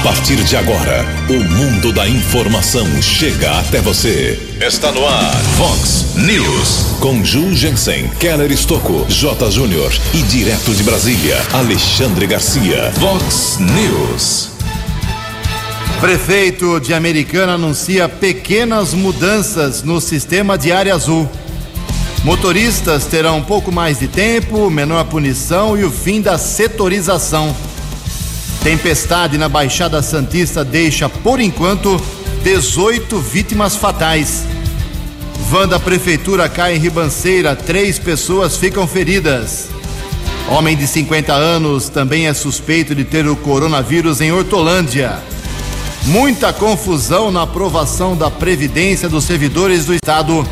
A partir de agora, o mundo da informação chega até você. Está no ar, Fox News. Com Ju Jensen, Keller Estocco, J. Júnior e direto de Brasília, Alexandre Garcia. Fox News. Prefeito de Americana anuncia pequenas mudanças no sistema de área azul. Motoristas terão um pouco mais de tempo, menor punição e o fim da setorização. Tempestade na Baixada Santista deixa, por enquanto, 18 vítimas fatais. Van da Prefeitura cai em ribanceira, três pessoas ficam feridas. Homem de 50 anos também é suspeito de ter o coronavírus em Hortolândia. Muita confusão na aprovação da Previdência dos servidores do Estado.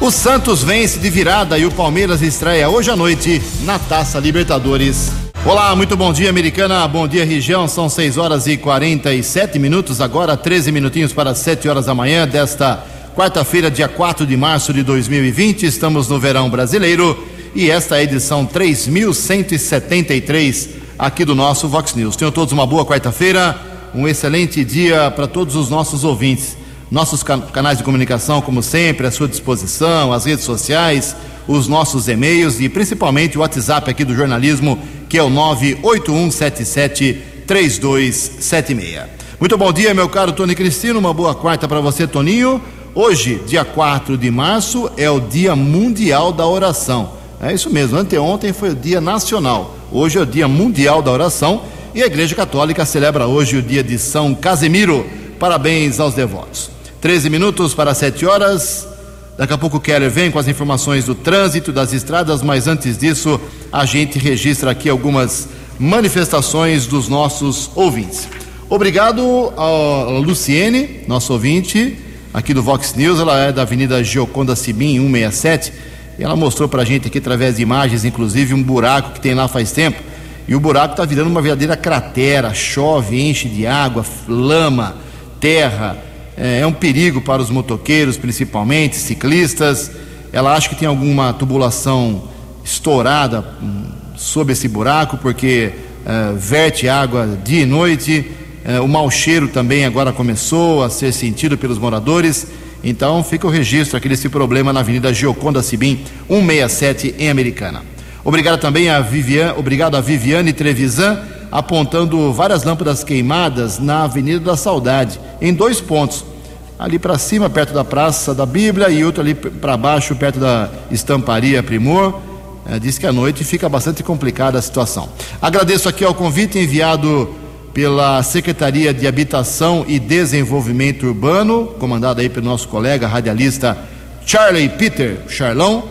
O Santos vence de virada e o Palmeiras estreia hoje à noite na Taça Libertadores. Olá, muito bom dia, americana. Bom dia, região. São 6 horas e 47 minutos, agora 13 minutinhos para 7 horas da manhã desta quarta-feira, dia 4 de março de 2020. Estamos no verão brasileiro e esta é a edição 3173 aqui do nosso Vox News. Tenham todos uma boa quarta-feira, um excelente dia para todos os nossos ouvintes. Nossos canais de comunicação, como sempre, à sua disposição, as redes sociais, os nossos e-mails e principalmente o WhatsApp aqui do jornalismo que é o 981773276. Muito bom dia, meu caro Tony Cristino. Uma boa quarta para você, Toninho. Hoje, dia 4 de março, é o Dia Mundial da Oração. É isso mesmo, anteontem foi o Dia Nacional. Hoje é o Dia Mundial da Oração e a Igreja Católica celebra hoje o dia de São Casemiro. Parabéns aos devotos. 13 minutos para 7 horas. Daqui a pouco o Keller vem com as informações do trânsito, das estradas, mas antes disso, a gente registra aqui algumas manifestações dos nossos ouvintes. Obrigado a Luciene, nosso ouvinte, aqui do Vox News, ela é da Avenida Gioconda Sibim, 167, e ela mostrou para a gente aqui, através de imagens, inclusive, um buraco que tem lá faz tempo, e o buraco está virando uma verdadeira cratera, chove, enche de água, lama, terra, é, é um perigo para os motoqueiros, principalmente, ciclistas. Ela acha que tem alguma tubulação estourada hum, sob esse buraco, porque é, verte água dia e noite. É, o mau cheiro também agora começou a ser sentido pelos moradores. Então fica o registro aqui desse problema na Avenida Gioconda Sibim, 167 em Americana. Obrigado também a Vivian, obrigado a Viviane Trevisan apontando várias lâmpadas queimadas na Avenida da Saudade, em dois pontos. Ali para cima, perto da Praça da Bíblia, e outro ali para baixo, perto da Estamparia Primor. É, diz que à noite fica bastante complicada a situação. Agradeço aqui ao convite enviado pela Secretaria de Habitação e Desenvolvimento Urbano, comandada aí pelo nosso colega radialista Charlie Peter Charlão.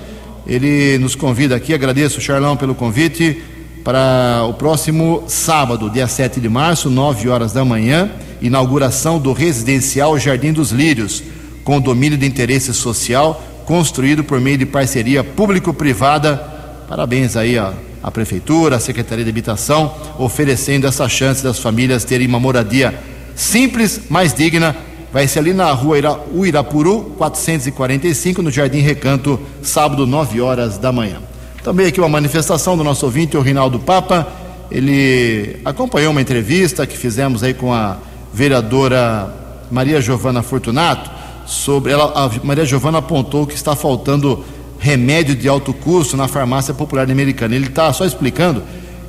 Ele nos convida aqui, agradeço, Charlão, pelo convite para o próximo sábado, dia 7 de março, 9 horas da manhã, inauguração do residencial Jardim dos Lírios, condomínio de interesse social, construído por meio de parceria público-privada. Parabéns aí a a prefeitura, a Secretaria de Habitação, oferecendo essa chance das famílias terem uma moradia simples, mais digna. Vai ser ali na rua Uirapuru, 445, no Jardim Recanto, sábado, 9 horas da manhã. Também aqui uma manifestação do nosso ouvinte, o Rinaldo Papa. Ele acompanhou uma entrevista que fizemos aí com a vereadora Maria Giovana Fortunato sobre ela, a Maria Giovana apontou que está faltando remédio de alto custo na farmácia popular americana. Ele está só explicando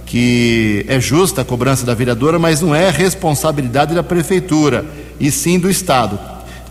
que é justa a cobrança da vereadora, mas não é responsabilidade da prefeitura, e sim do Estado.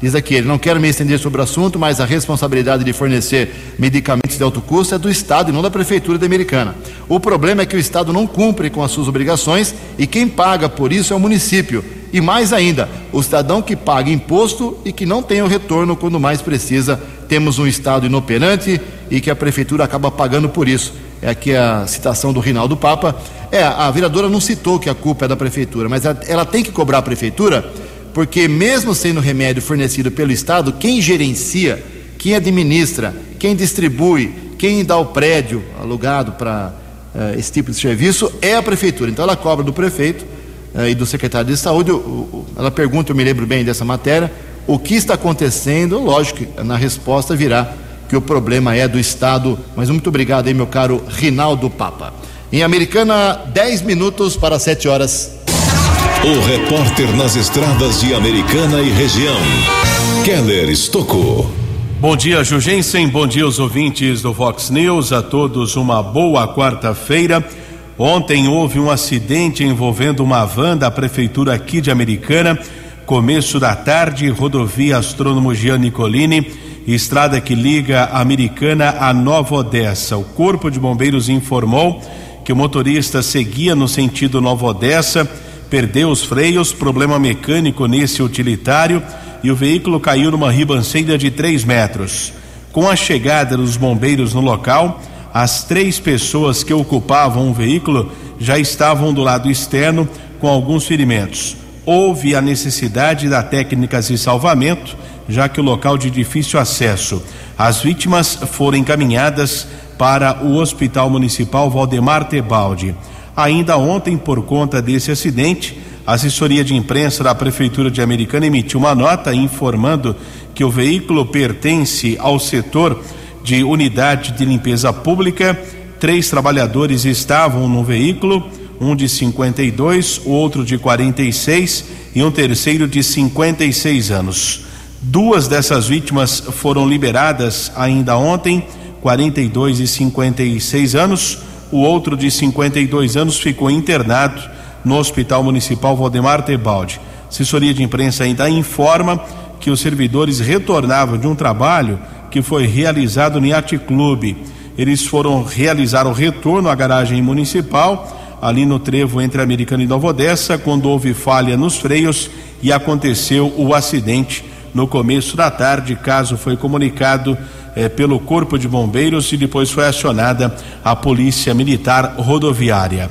Diz aqui, ele não quer me estender sobre o assunto, mas a responsabilidade de fornecer medicamentos de alto custo é do Estado e não da Prefeitura de Americana. O problema é que o Estado não cumpre com as suas obrigações e quem paga por isso é o município. E mais ainda, o cidadão que paga imposto e que não tem o retorno quando mais precisa. Temos um Estado inoperante e que a Prefeitura acaba pagando por isso. É aqui a citação do Rinaldo Papa. É, a vereadora não citou que a culpa é da Prefeitura, mas ela, tem que cobrar a Prefeitura porque mesmo sendo remédio fornecido pelo Estado, quem gerencia, quem administra, quem distribui, quem dá o prédio alugado para uh, esse tipo de serviço é a prefeitura. Então ela cobra do prefeito uh, e do secretário de saúde. Uh, uh, ela pergunta, eu me lembro bem dessa matéria, o que está acontecendo. Lógico que na resposta virá que o problema é do Estado. Mas muito obrigado aí, meu caro Rinaldo Papa. Em Americana, 10 minutos para 7 horas. O repórter nas estradas de Americana e região, Keller Estocou. Bom dia, Jugensen. Bom dia, os ouvintes do Fox News. A todos uma boa quarta-feira. Ontem houve um acidente envolvendo uma van da prefeitura aqui de Americana. Começo da tarde, rodovia Astrônomo Gian Nicolini, estrada que liga a Americana a Nova Odessa. O Corpo de Bombeiros informou que o motorista seguia no sentido Nova Odessa, perdeu os freios, problema mecânico nesse utilitário e o veículo caiu numa ribanceira de 3 metros. Com a chegada dos bombeiros no local, as três pessoas que ocupavam o veículo já estavam do lado externo com alguns ferimentos. Houve a necessidade da técnicas de salvamento, já que o local de difícil acesso. As vítimas foram encaminhadas para o Hospital Municipal Valdemar Tebaldi. Ainda ontem, por conta desse acidente, a assessoria de imprensa da Prefeitura de Americana emitiu uma nota informando que o veículo pertence ao setor de unidade de limpeza pública. Três trabalhadores estavam no veículo, um de 52, o outro de 46 e um terceiro de 56 anos. Duas dessas vítimas foram liberadas ainda ontem, 42 e 56 anos. O outro de 52 anos ficou internado no Hospital Municipal Valdemar Tebaldi. Assessoria de imprensa ainda informa que os servidores retornavam de um trabalho que foi realizado no Yacht Clube. Eles foram realizar o retorno à garagem municipal, ali no trevo entre Americana e Nova Odessa, quando houve falha nos freios e aconteceu o acidente no começo da tarde. Caso foi comunicado eh, pelo Corpo de Bombeiros e depois foi acionada a Polícia Militar Rodoviária.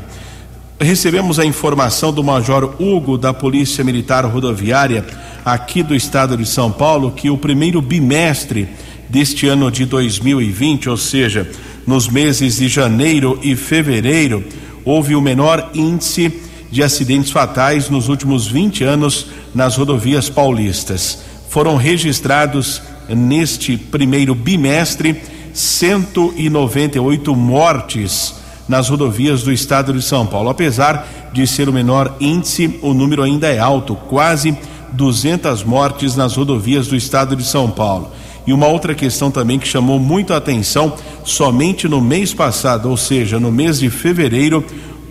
Recebemos a informação do Major Hugo da Polícia Militar Rodoviária aqui do estado de São Paulo que o primeiro bimestre deste ano de 2020, ou seja, nos meses de janeiro e fevereiro, houve o menor índice de acidentes fatais nos últimos 20 anos nas rodovias paulistas. Foram registrados neste primeiro bimestre 198 mortes nas rodovias do estado de São Paulo. Apesar de ser o menor índice, o número ainda é alto, quase 200 mortes nas rodovias do estado de São Paulo. E uma outra questão também que chamou muito a atenção, somente no mês passado, ou seja, no mês de fevereiro,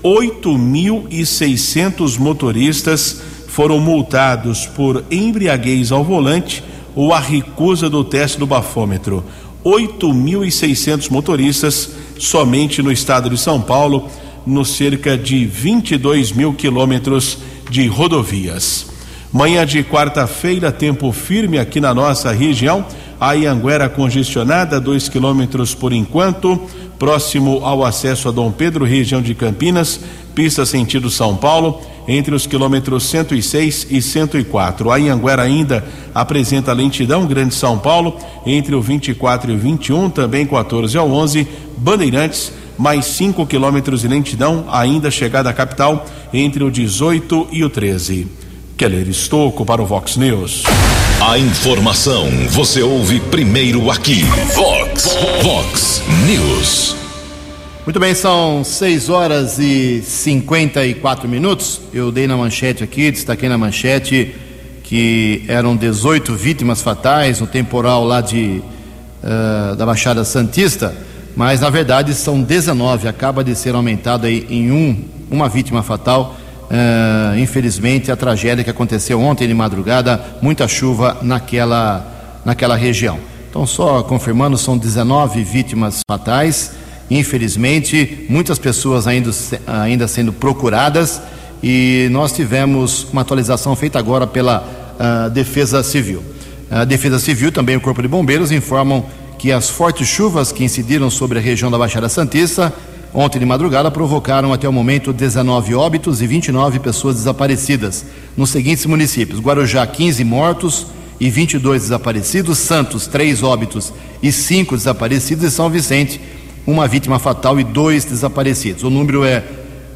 8.600 motoristas foram multados por embriaguez ao volante ou a recusa do teste do bafômetro. 8.600 motoristas somente no estado de São Paulo, nos cerca de 22 mil quilômetros de rodovias. Manhã de quarta-feira, tempo firme aqui na nossa região. A Anguera congestionada, 2 quilômetros por enquanto, próximo ao acesso a Dom Pedro, região de Campinas, pista sentido São Paulo, entre os quilômetros 106 e 104. A Anguera ainda apresenta lentidão, Grande São Paulo, entre o 24 e o 21, também 14 ao 11, Bandeirantes, mais 5 quilômetros de lentidão, ainda chegada à capital, entre o 18 e o 13. Keller Estocco para o Vox News. A informação você ouve primeiro aqui. Vox, Vox News. Muito bem, são 6 horas e 54 minutos. Eu dei na manchete aqui, destaquei na manchete que eram 18 vítimas fatais no temporal lá de, uh, da Baixada Santista, mas na verdade são 19. Acaba de ser aumentado aí em um, uma vítima fatal Uh, infelizmente, a tragédia que aconteceu ontem de madrugada, muita chuva naquela, naquela região. Então, só confirmando, são 19 vítimas fatais. Infelizmente, muitas pessoas ainda, ainda sendo procuradas e nós tivemos uma atualização feita agora pela uh, Defesa Civil. A Defesa Civil, também o Corpo de Bombeiros, informam que as fortes chuvas que incidiram sobre a região da Baixada Santista ontem de madrugada provocaram até o momento 19 óbitos e 29 pessoas desaparecidas nos seguintes municípios: Guarujá, 15 mortos e 22 desaparecidos, Santos, 3 óbitos e 5 desaparecidos, e São Vicente, uma vítima fatal e dois desaparecidos. O número é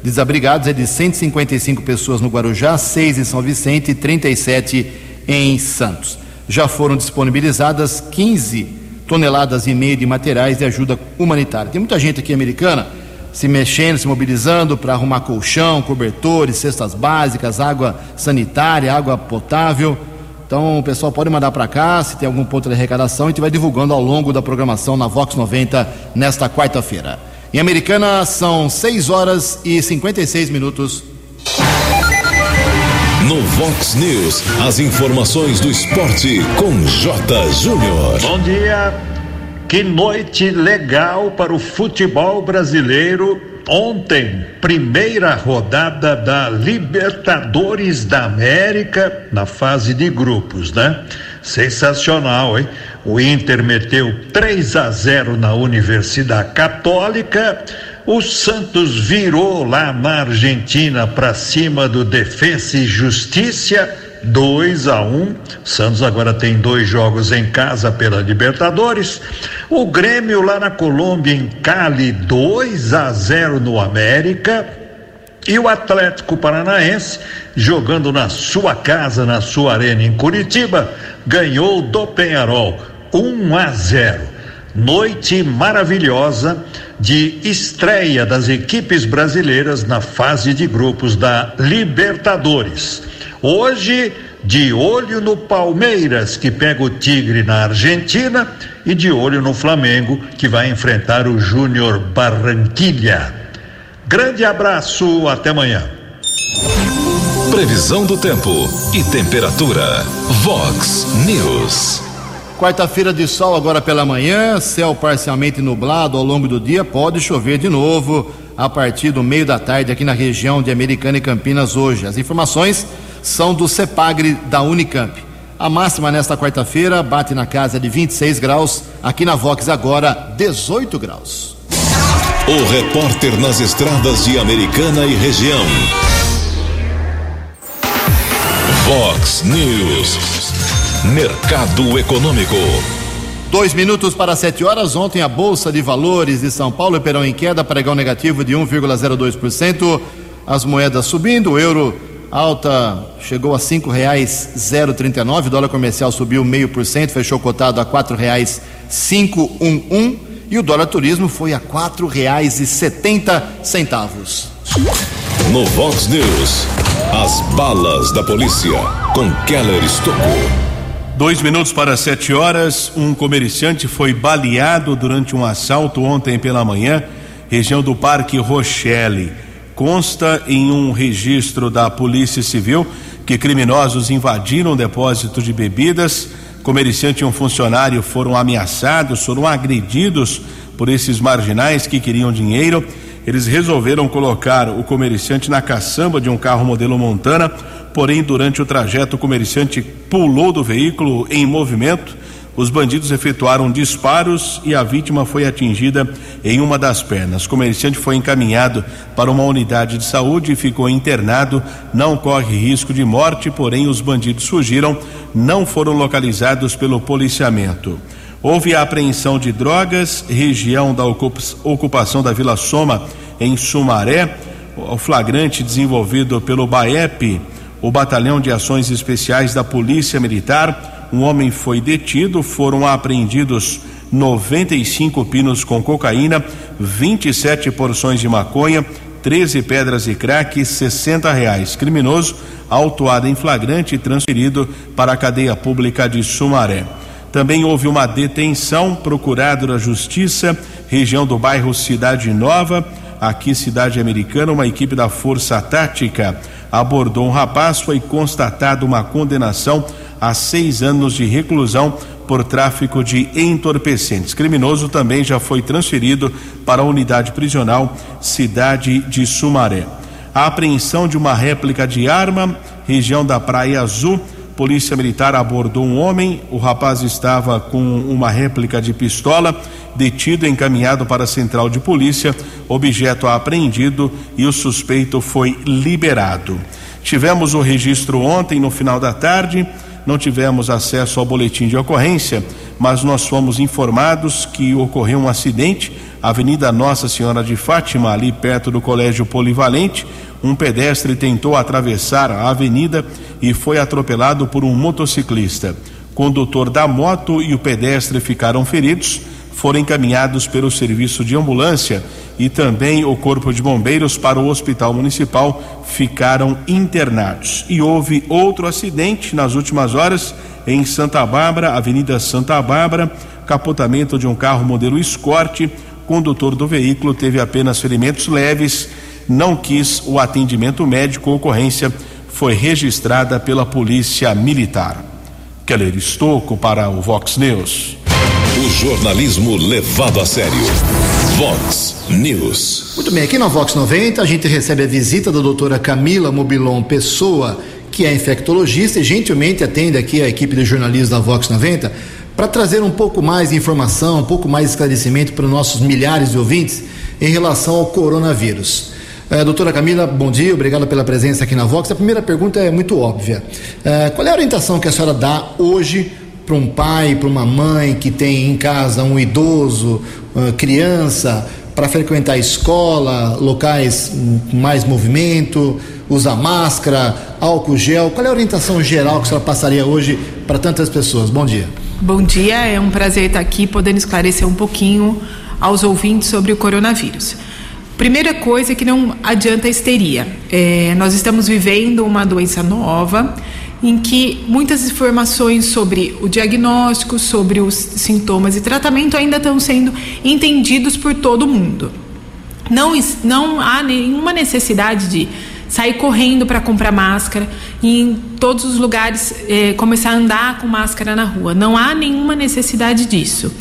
desabrigados é de 155 pessoas no Guarujá, 6 em São Vicente e 37 em Santos. Já foram disponibilizadas 15 toneladas e meia de materiais de ajuda humanitária. Tem muita gente aqui americana se mexendo, se mobilizando para arrumar colchão, cobertores, cestas básicas, água sanitária, água potável. Então o pessoal pode mandar para cá se tem algum ponto de arrecadação e a gente vai divulgando ao longo da programação na Vox 90 nesta quarta-feira. Em Americana são 6 horas e 56 minutos. No Vox News, as informações do esporte com J. Júnior. Bom dia. Que noite legal para o futebol brasileiro. Ontem, primeira rodada da Libertadores da América na fase de grupos, né? Sensacional, hein? O Inter meteu 3 a 0 na Universidade Católica. O Santos virou lá na Argentina para cima do Defensa e Justiça 2 a 1. Um. Santos agora tem dois jogos em casa pela Libertadores. O Grêmio lá na Colômbia em Cali 2 a 0 no América. E o Atlético Paranaense, jogando na sua casa, na sua arena em Curitiba, ganhou do Penharol 1 a 0. Noite maravilhosa de estreia das equipes brasileiras na fase de grupos da Libertadores. Hoje, de olho no Palmeiras, que pega o Tigre na Argentina, e de olho no Flamengo, que vai enfrentar o Júnior Barranquilha. Grande abraço, até amanhã. Previsão do tempo e temperatura. Vox News. Quarta-feira de sol agora pela manhã, céu parcialmente nublado ao longo do dia, pode chover de novo a partir do meio da tarde aqui na região de Americana e Campinas hoje. As informações são do CEPAGRE da Unicamp. A máxima nesta quarta-feira bate na casa de 26 graus, aqui na Vox agora 18 graus. O repórter nas estradas de Americana e região. Vox News. Mercado Econômico. Dois minutos para sete horas. Ontem a Bolsa de Valores de São Paulo operou em queda, pregão negativo de 1,02%. As moedas subindo, o euro alta chegou a cinco reais zero trinta e nove, dólar comercial subiu meio por cento, fechou cotado a quatro reais cinco um um e o dólar turismo foi a quatro reais e setenta centavos. No Vox News, as balas da polícia com Keller Estocou. Dois minutos para sete horas, um comerciante foi baleado durante um assalto ontem pela manhã, região do Parque Rochelle consta em um registro da Polícia Civil que criminosos invadiram depósito de bebidas, comerciante e um funcionário foram ameaçados, foram agredidos por esses marginais que queriam dinheiro. Eles resolveram colocar o comerciante na caçamba de um carro modelo Montana, porém, durante o trajeto, o comerciante pulou do veículo em movimento os bandidos efetuaram disparos e a vítima foi atingida em uma das pernas. O comerciante foi encaminhado para uma unidade de saúde e ficou internado. Não corre risco de morte, porém os bandidos fugiram, não foram localizados pelo policiamento. Houve a apreensão de drogas, região da ocupação da Vila Soma, em Sumaré. O flagrante desenvolvido pelo BAEP, o Batalhão de Ações Especiais da Polícia Militar um homem foi detido, foram apreendidos 95 pinos com cocaína, 27 porções de maconha, 13 pedras de crack, 60 reais. Criminoso, autuado em flagrante e transferido para a cadeia pública de Sumaré. Também houve uma detenção, procurado da Justiça, região do bairro Cidade Nova, aqui Cidade Americana, uma equipe da Força Tática abordou um rapaz, foi constatada uma condenação a seis anos de reclusão por tráfico de entorpecentes. Criminoso também já foi transferido para a unidade prisional Cidade de Sumaré. A apreensão de uma réplica de arma, região da Praia Azul. Polícia Militar abordou um homem. O rapaz estava com uma réplica de pistola, detido e encaminhado para a central de polícia. Objeto apreendido e o suspeito foi liberado. Tivemos o registro ontem, no final da tarde não tivemos acesso ao boletim de ocorrência, mas nós fomos informados que ocorreu um acidente, Avenida Nossa Senhora de Fátima, ali perto do Colégio Polivalente. Um pedestre tentou atravessar a avenida e foi atropelado por um motociclista. Condutor da moto e o pedestre ficaram feridos, foram encaminhados pelo serviço de ambulância e também o Corpo de Bombeiros para o Hospital Municipal ficaram internados. E houve outro acidente nas últimas horas em Santa Bárbara, Avenida Santa Bárbara, capotamento de um carro modelo Escort. Condutor do veículo teve apenas ferimentos leves, não quis o atendimento médico. A ocorrência foi registrada pela Polícia Militar. Keller Estocco para o Vox News. O jornalismo levado a sério. Vox News. Muito bem, aqui na Vox 90 a gente recebe a visita da doutora Camila Mobilon Pessoa, que é infectologista e gentilmente atende aqui a equipe de jornalismo da Vox 90 para trazer um pouco mais de informação, um pouco mais de esclarecimento para os nossos milhares de ouvintes em relação ao coronavírus. Uh, doutora Camila, bom dia, obrigado pela presença aqui na Vox. A primeira pergunta é muito óbvia. Uh, qual é a orientação que a senhora dá hoje para um pai, para uma mãe que tem em casa um idoso, criança, para frequentar a escola, locais com mais movimento, usar máscara, álcool gel? Qual é a orientação geral que a senhora passaria hoje para tantas pessoas? Bom dia. Bom dia, é um prazer estar aqui podendo esclarecer um pouquinho aos ouvintes sobre o coronavírus. Primeira coisa é que não adianta histeria. É, nós estamos vivendo uma doença nova em que muitas informações sobre o diagnóstico, sobre os sintomas e tratamento ainda estão sendo entendidos por todo mundo. Não, não há nenhuma necessidade de sair correndo para comprar máscara e em todos os lugares é, começar a andar com máscara na rua. Não há nenhuma necessidade disso.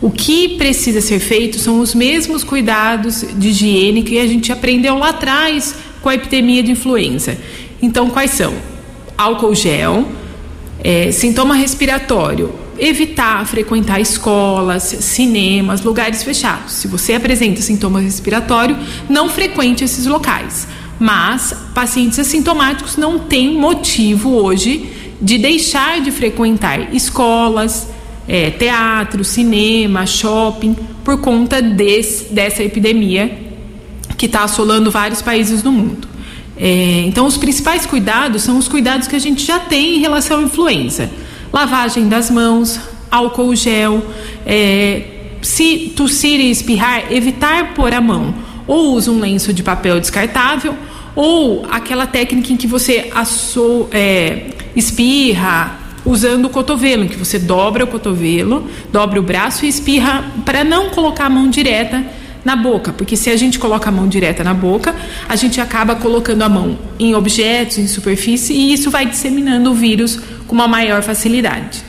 O que precisa ser feito são os mesmos cuidados de higiene que a gente aprendeu lá atrás com a epidemia de influenza. Então, quais são? Álcool gel, é, sintoma respiratório, evitar frequentar escolas, cinemas, lugares fechados. Se você apresenta sintoma respiratório, não frequente esses locais. Mas pacientes assintomáticos não têm motivo hoje de deixar de frequentar escolas, é, teatro, cinema, shopping, por conta desse, dessa epidemia que está assolando vários países do mundo. É, então, os principais cuidados são os cuidados que a gente já tem em relação à influenza: lavagem das mãos, álcool gel, é, se tossir e espirrar, evitar pôr a mão. Ou usa um lenço de papel descartável, ou aquela técnica em que você assou, é, espirra, usando o cotovelo, em que você dobra o cotovelo, dobra o braço e espirra para não colocar a mão direta na boca, porque se a gente coloca a mão direta na boca, a gente acaba colocando a mão em objetos, em superfície e isso vai disseminando o vírus com uma maior facilidade.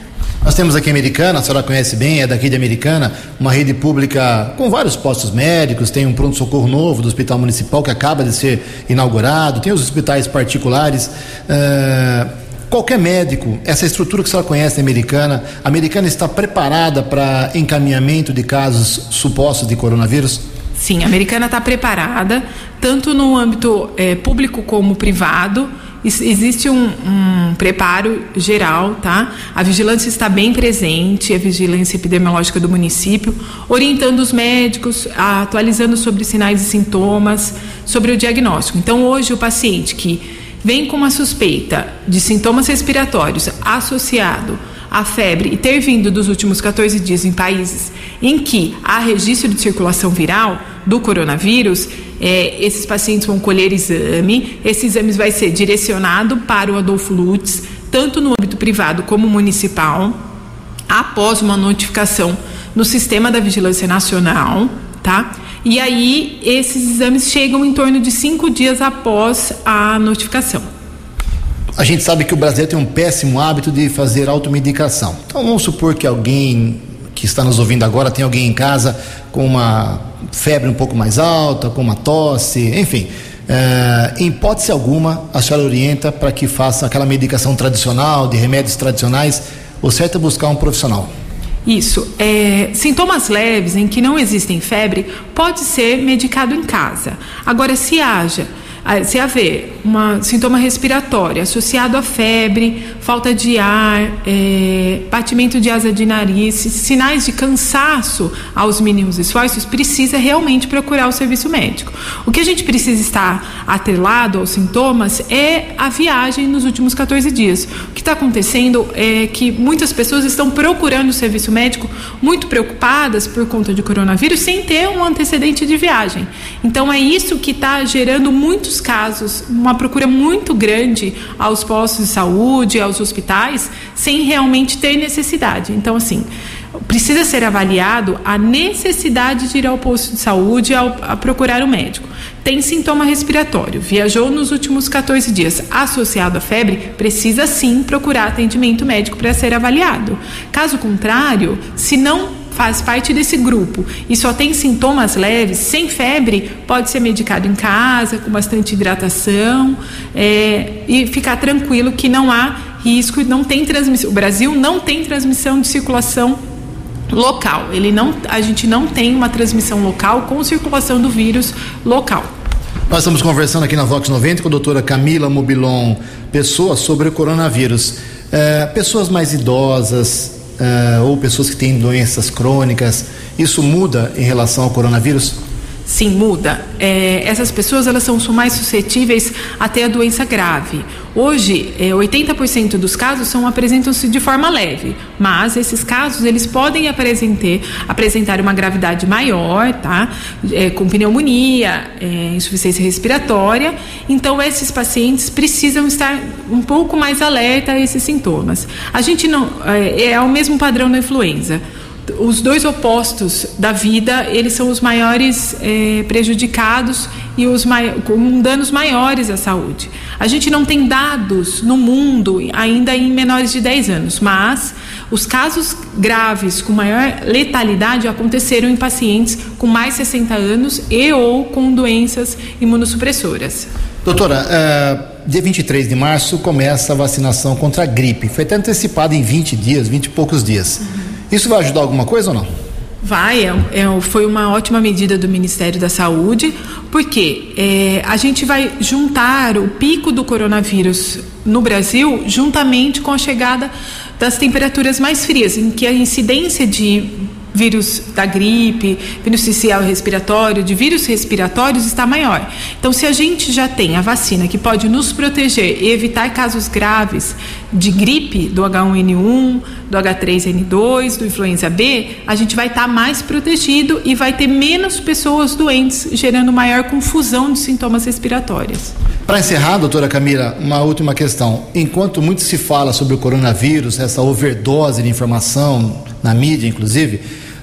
Nós temos aqui Americana, a senhora conhece bem, é daqui de Americana, uma rede pública com vários postos médicos, tem um pronto-socorro novo do Hospital Municipal que acaba de ser inaugurado, tem os hospitais particulares. Uh qualquer médico, essa estrutura que a senhora conhece americana, a americana está preparada para encaminhamento de casos supostos de coronavírus? Sim, a americana está preparada, tanto no âmbito é, público como privado. Existe um, um, preparo geral, tá? A vigilância está bem presente, a vigilância epidemiológica do município, orientando os médicos, atualizando sobre sinais e sintomas, sobre o diagnóstico. Então, hoje, o paciente que vem com uma suspeita de sintomas respiratórios associado à febre e ter vindo dos últimos 14 dias em países em que há registro de circulação viral do coronavírus, é, esses pacientes vão colher exame. Esse exame vai ser direcionado para o Adolfo Lutz, tanto no âmbito privado como municipal, após uma notificação no sistema da Vigilância Nacional, tá? E aí, esses exames chegam em torno de cinco dias após a notificação. A gente sabe que o brasileiro tem um péssimo hábito de fazer automedicação. Então, vamos supor que alguém que está nos ouvindo agora tem alguém em casa com uma febre um pouco mais alta, com uma tosse, enfim. É, em hipótese alguma, a senhora orienta para que faça aquela medicação tradicional, de remédios tradicionais, ou certo é buscar um profissional. Isso. É, sintomas leves em que não existem febre pode ser medicado em casa. Agora, se haja se haver um sintoma respiratório associado à febre, falta de ar, é, batimento de asa de nariz, sinais de cansaço aos mínimos esforços, precisa realmente procurar o serviço médico. O que a gente precisa estar atrelado aos sintomas é a viagem nos últimos 14 dias. O que está acontecendo é que muitas pessoas estão procurando o serviço médico muito preocupadas por conta de coronavírus sem ter um antecedente de viagem. Então é isso que está gerando muitos casos, uma procura muito grande aos postos de saúde, aos hospitais, sem realmente ter necessidade. Então, assim, precisa ser avaliado a necessidade de ir ao posto de saúde ao, a procurar o um médico. Tem sintoma respiratório, viajou nos últimos 14 dias associado à febre, precisa sim procurar atendimento médico para ser avaliado. Caso contrário, se não faz parte desse grupo e só tem sintomas leves, sem febre, pode ser medicado em casa, com bastante hidratação é, e ficar tranquilo que não há risco, não tem transmissão. O Brasil não tem transmissão de circulação local. Ele não, a gente não tem uma transmissão local com circulação do vírus local. Nós estamos conversando aqui na Vox 90 com a doutora Camila Mobilon Pessoa sobre o coronavírus. É, pessoas mais idosas, uh, ou pessoas que têm doenças crônicas, isso muda em relação ao coronavírus? Sim, muda. É, essas pessoas elas são, mais suscetíveis a ter a doença grave. Hoje, é, 80% dos casos são apresentam-se de forma leve, mas esses casos eles podem apresentar, apresentar uma gravidade maior, tá? É, com pneumonia, é, insuficiência respiratória. Então, esses pacientes precisam estar um pouco mais alerta a esses sintomas. A gente não é, é o mesmo padrão da influenza os dois opostos da vida, eles são os maiores é, prejudicados e os com danos maiores à saúde. A gente não tem dados no mundo ainda em menores de 10 anos, mas os casos graves com maior letalidade aconteceram em pacientes com mais de 60 anos e ou com doenças imunossupressoras. Doutora, uh, dia 23 de março começa a vacinação contra a gripe. Foi até antecipada em 20 dias, 20 e poucos dias. Uhum. Isso vai ajudar alguma coisa ou não? Vai, é, é, foi uma ótima medida do Ministério da Saúde, porque é, a gente vai juntar o pico do coronavírus no Brasil juntamente com a chegada das temperaturas mais frias, em que a incidência de vírus da gripe, vírus social respiratório, de vírus respiratórios está maior. Então, se a gente já tem a vacina que pode nos proteger e evitar casos graves de gripe, do H1N1, do H3N2, do influenza B, a gente vai estar tá mais protegido e vai ter menos pessoas doentes, gerando maior confusão de sintomas respiratórios. Para encerrar, doutora Camila, uma última questão. Enquanto muito se fala sobre o coronavírus, essa overdose de informação, na mídia inclusive,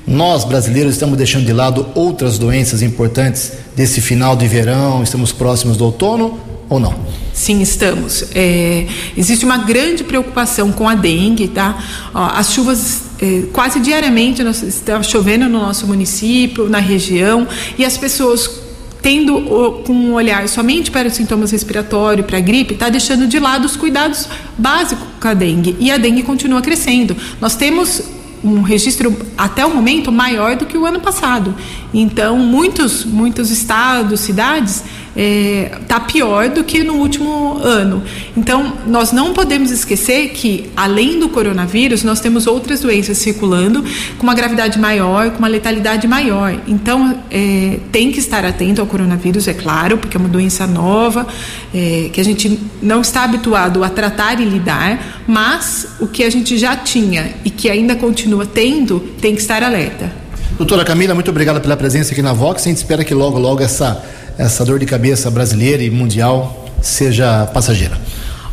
nós brasileiros estamos deixando de lado outras doenças importantes desse final de verão, estamos próximos do outono ou não? Sim, estamos. É, existe uma grande preocupação com a dengue, tá? Ó, as chuvas é, quase diariamente nós, está chovendo no nosso município, na região, e as pessoas tendo com um olhar somente para os sintomas respiratórios, para a gripe, está deixando de lado os cuidados básicos com a dengue. E a dengue continua crescendo. Nós temos um registro até o momento maior do que o ano passado. Então, muitos, muitos estados, cidades está é, tá pior do que no último ano. Então, nós não podemos esquecer que, além do coronavírus, nós temos outras doenças circulando com uma gravidade maior, com uma letalidade maior. Então, é, tem que estar atento ao coronavírus, é claro, porque é uma doença nova, é, que a gente não está habituado a tratar e lidar, mas o que a gente já tinha e que ainda continua tendo, tem que estar alerta. Doutora Camila, muito obrigada pela presença aqui na Vox. A gente espera que logo, logo essa essa dor de cabeça brasileira e mundial seja passageira.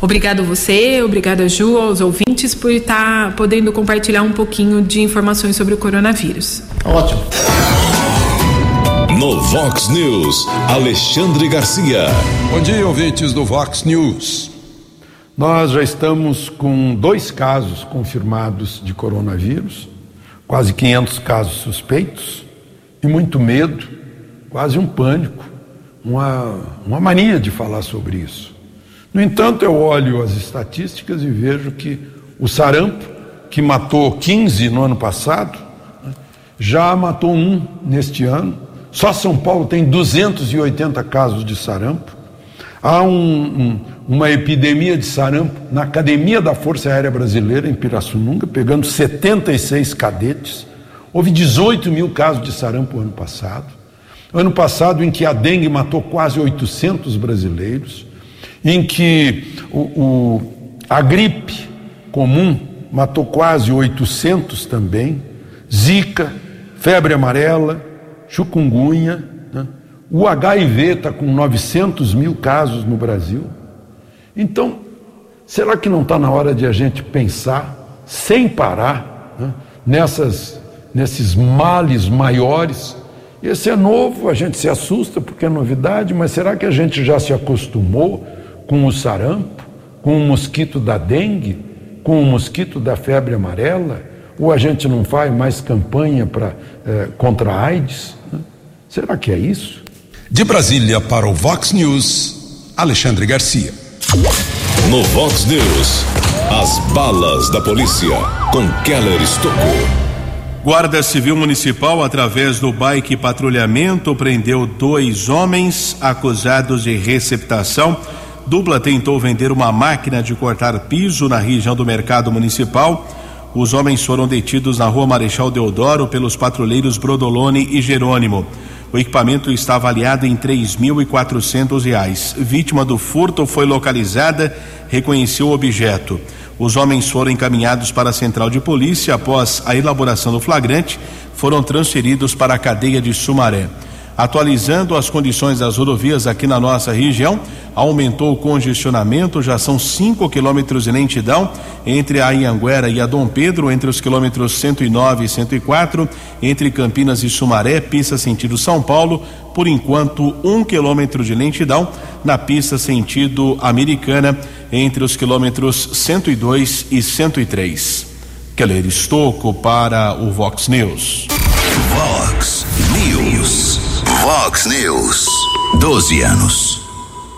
Obrigado você, obrigada Ju, aos ouvintes por estar podendo compartilhar um pouquinho de informações sobre o coronavírus. Ótimo. No Vox News, Alexandre Garcia. Bom dia, ouvintes do Vox News. Nós já estamos com dois casos confirmados de coronavírus, quase 500 casos suspeitos e muito medo, quase um pânico uma, uma mania de falar sobre isso. No entanto, eu olho as estatísticas e vejo que o sarampo, que matou 15 no ano passado, já matou um neste ano. Só São Paulo tem 280 casos de sarampo. Há um, um, uma epidemia de sarampo na Academia da Força Aérea Brasileira, em Pirassununga, pegando 76 cadetes. Houve 18 mil casos de sarampo ano passado. Ano passado, em que a dengue matou quase 800 brasileiros, em que o, o, a gripe comum matou quase 800 também, zika, febre amarela, chikungunya, né? o HIV está com 900 mil casos no Brasil. Então, será que não está na hora de a gente pensar, sem parar, né? nessas, nesses males maiores? Esse é novo, a gente se assusta porque é novidade, mas será que a gente já se acostumou com o sarampo, com o mosquito da dengue, com o mosquito da febre amarela? Ou a gente não faz mais campanha pra, eh, contra a AIDS? Será que é isso? De Brasília para o Vox News, Alexandre Garcia. No Vox News, as balas da polícia com Keller Estocou. Guarda Civil Municipal, através do bike patrulhamento, prendeu dois homens acusados de receptação. Dupla tentou vender uma máquina de cortar piso na região do Mercado Municipal. Os homens foram detidos na rua Marechal Deodoro pelos patrulheiros Brodolone e Jerônimo. O equipamento está avaliado em quatrocentos reais. Vítima do furto foi localizada, reconheceu o objeto. Os homens foram encaminhados para a central de polícia após a elaboração do flagrante, foram transferidos para a cadeia de Sumaré. Atualizando as condições das rodovias aqui na nossa região, aumentou o congestionamento, já são 5 quilômetros de lentidão entre a Anhanguera e a Dom Pedro, entre os quilômetros 109 e 104, entre Campinas e Sumaré, pista sentido São Paulo, por enquanto um quilômetro de lentidão na pista sentido Americana, entre os quilômetros 102 e 103. Keller Estocco para o Vox News. Vox. Vox News. 12 anos.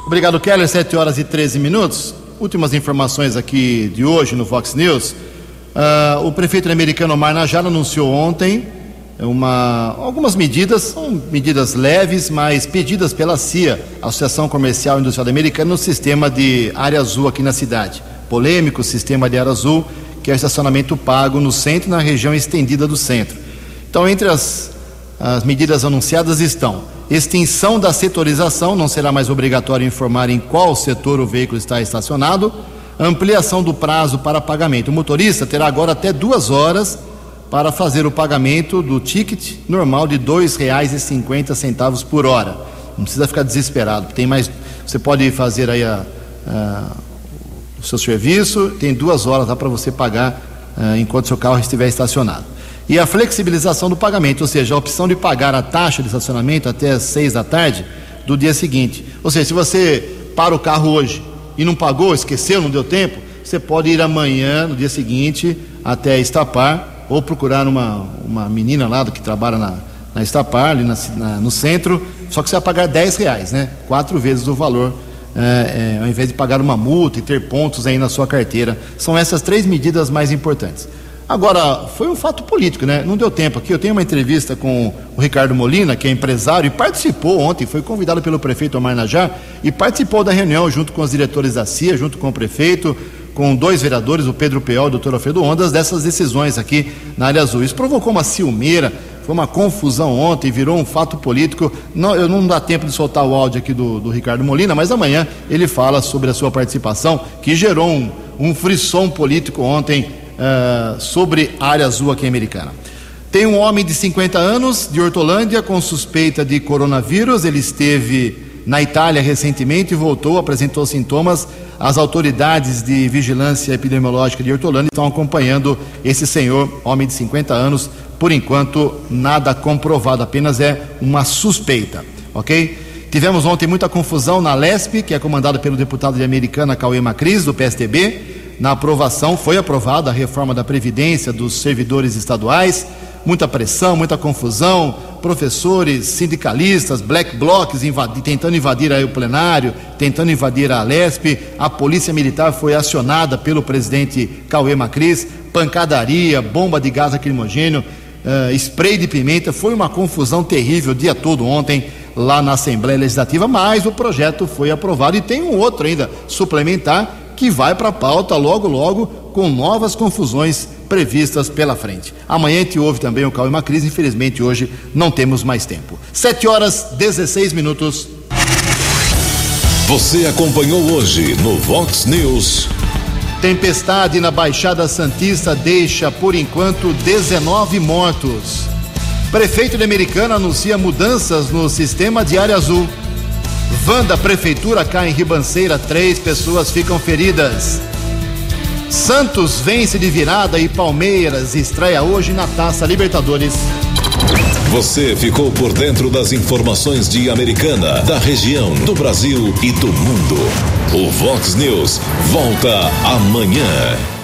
Obrigado, Keller. 7 horas e 13 minutos. Últimas informações aqui de hoje no Fox News. Uh, o prefeito americano Omar Najara anunciou ontem uma, algumas medidas, são medidas leves, mas pedidas pela CIA, Associação Comercial e Industrial Americana, no sistema de área azul aqui na cidade. Polêmico sistema de área azul, que é estacionamento pago no centro e na região estendida do centro. Então, entre as, as medidas anunciadas estão extinção da setorização, não será mais obrigatório informar em qual setor o veículo está estacionado, ampliação do prazo para pagamento. O motorista terá agora até duas horas para fazer o pagamento do ticket normal de R$ 2,50 por hora. Não precisa ficar desesperado, tem mais. Você pode fazer aí a, a, o seu serviço, tem duas horas lá para você pagar a, enquanto seu carro estiver estacionado e a flexibilização do pagamento, ou seja, a opção de pagar a taxa de estacionamento até as seis da tarde do dia seguinte. Ou seja, se você para o carro hoje e não pagou, esqueceu, não deu tempo, você pode ir amanhã, no dia seguinte, até Estapar ou procurar uma, uma menina lá que trabalha na, na Estapar, ali na, na, no centro, só que você vai pagar 10 reais, né? Quatro vezes o valor, é, é, ao invés de pagar uma multa e ter pontos aí na sua carteira. São essas três medidas mais importantes. Agora, foi um fato político, né? Não deu tempo aqui. Eu tenho uma entrevista com o Ricardo Molina, que é empresário, e participou ontem, foi convidado pelo prefeito Omar Najá, e participou da reunião junto com os diretores da CIA, junto com o prefeito, com dois vereadores, o Pedro Peol e o doutor Alfredo Ondas, dessas decisões aqui na área azul. Isso provocou uma ciumeira, foi uma confusão ontem, virou um fato político. Não, eu não dá tempo de soltar o áudio aqui do, do Ricardo Molina, mas amanhã ele fala sobre a sua participação, que gerou um, um frisson político ontem uh, sobre a área azul aqui americana. Tem um homem de 50 anos de Hortolândia com suspeita de coronavírus. Ele esteve na Itália recentemente e voltou, apresentou sintomas. As autoridades de vigilância epidemiológica de Hortolândia estão acompanhando esse senhor, homem de 50 anos. Por enquanto, nada comprovado, apenas é uma suspeita, ok? Tivemos ontem muita confusão na LESP, que é comandada pelo deputado de Americana Cauê Macris, do PSDB na aprovação, foi aprovada a reforma da Previdência dos servidores estaduais, muita pressão, muita confusão, professores, sindicalistas, black blocs invadi tentando invadir aí o plenário, tentando invadir a Lesp, a polícia militar foi acionada pelo presidente Cauê Macris, pancadaria, bomba de gás lacrimogênio, uh, spray de pimenta, foi uma confusão terrível o dia todo ontem lá na Assembleia Legislativa, mas o projeto foi aprovado e tem um outro ainda suplementar que vai para a pauta logo, logo, com novas confusões previstas pela frente. Amanhã a gente ouve também o Cauê Macris, infelizmente hoje não temos mais tempo. 7 horas 16 minutos. Você acompanhou hoje no Vox News. Tempestade na Baixada Santista deixa, por enquanto, 19 mortos. Prefeito de Americana anuncia mudanças no sistema de área azul. Vanda Prefeitura cai em ribanceira, três pessoas ficam feridas. Santos vence de virada e Palmeiras estreia hoje na Taça Libertadores. Você ficou por dentro das informações de Americana, da região, do Brasil e do mundo. O Vox News volta amanhã.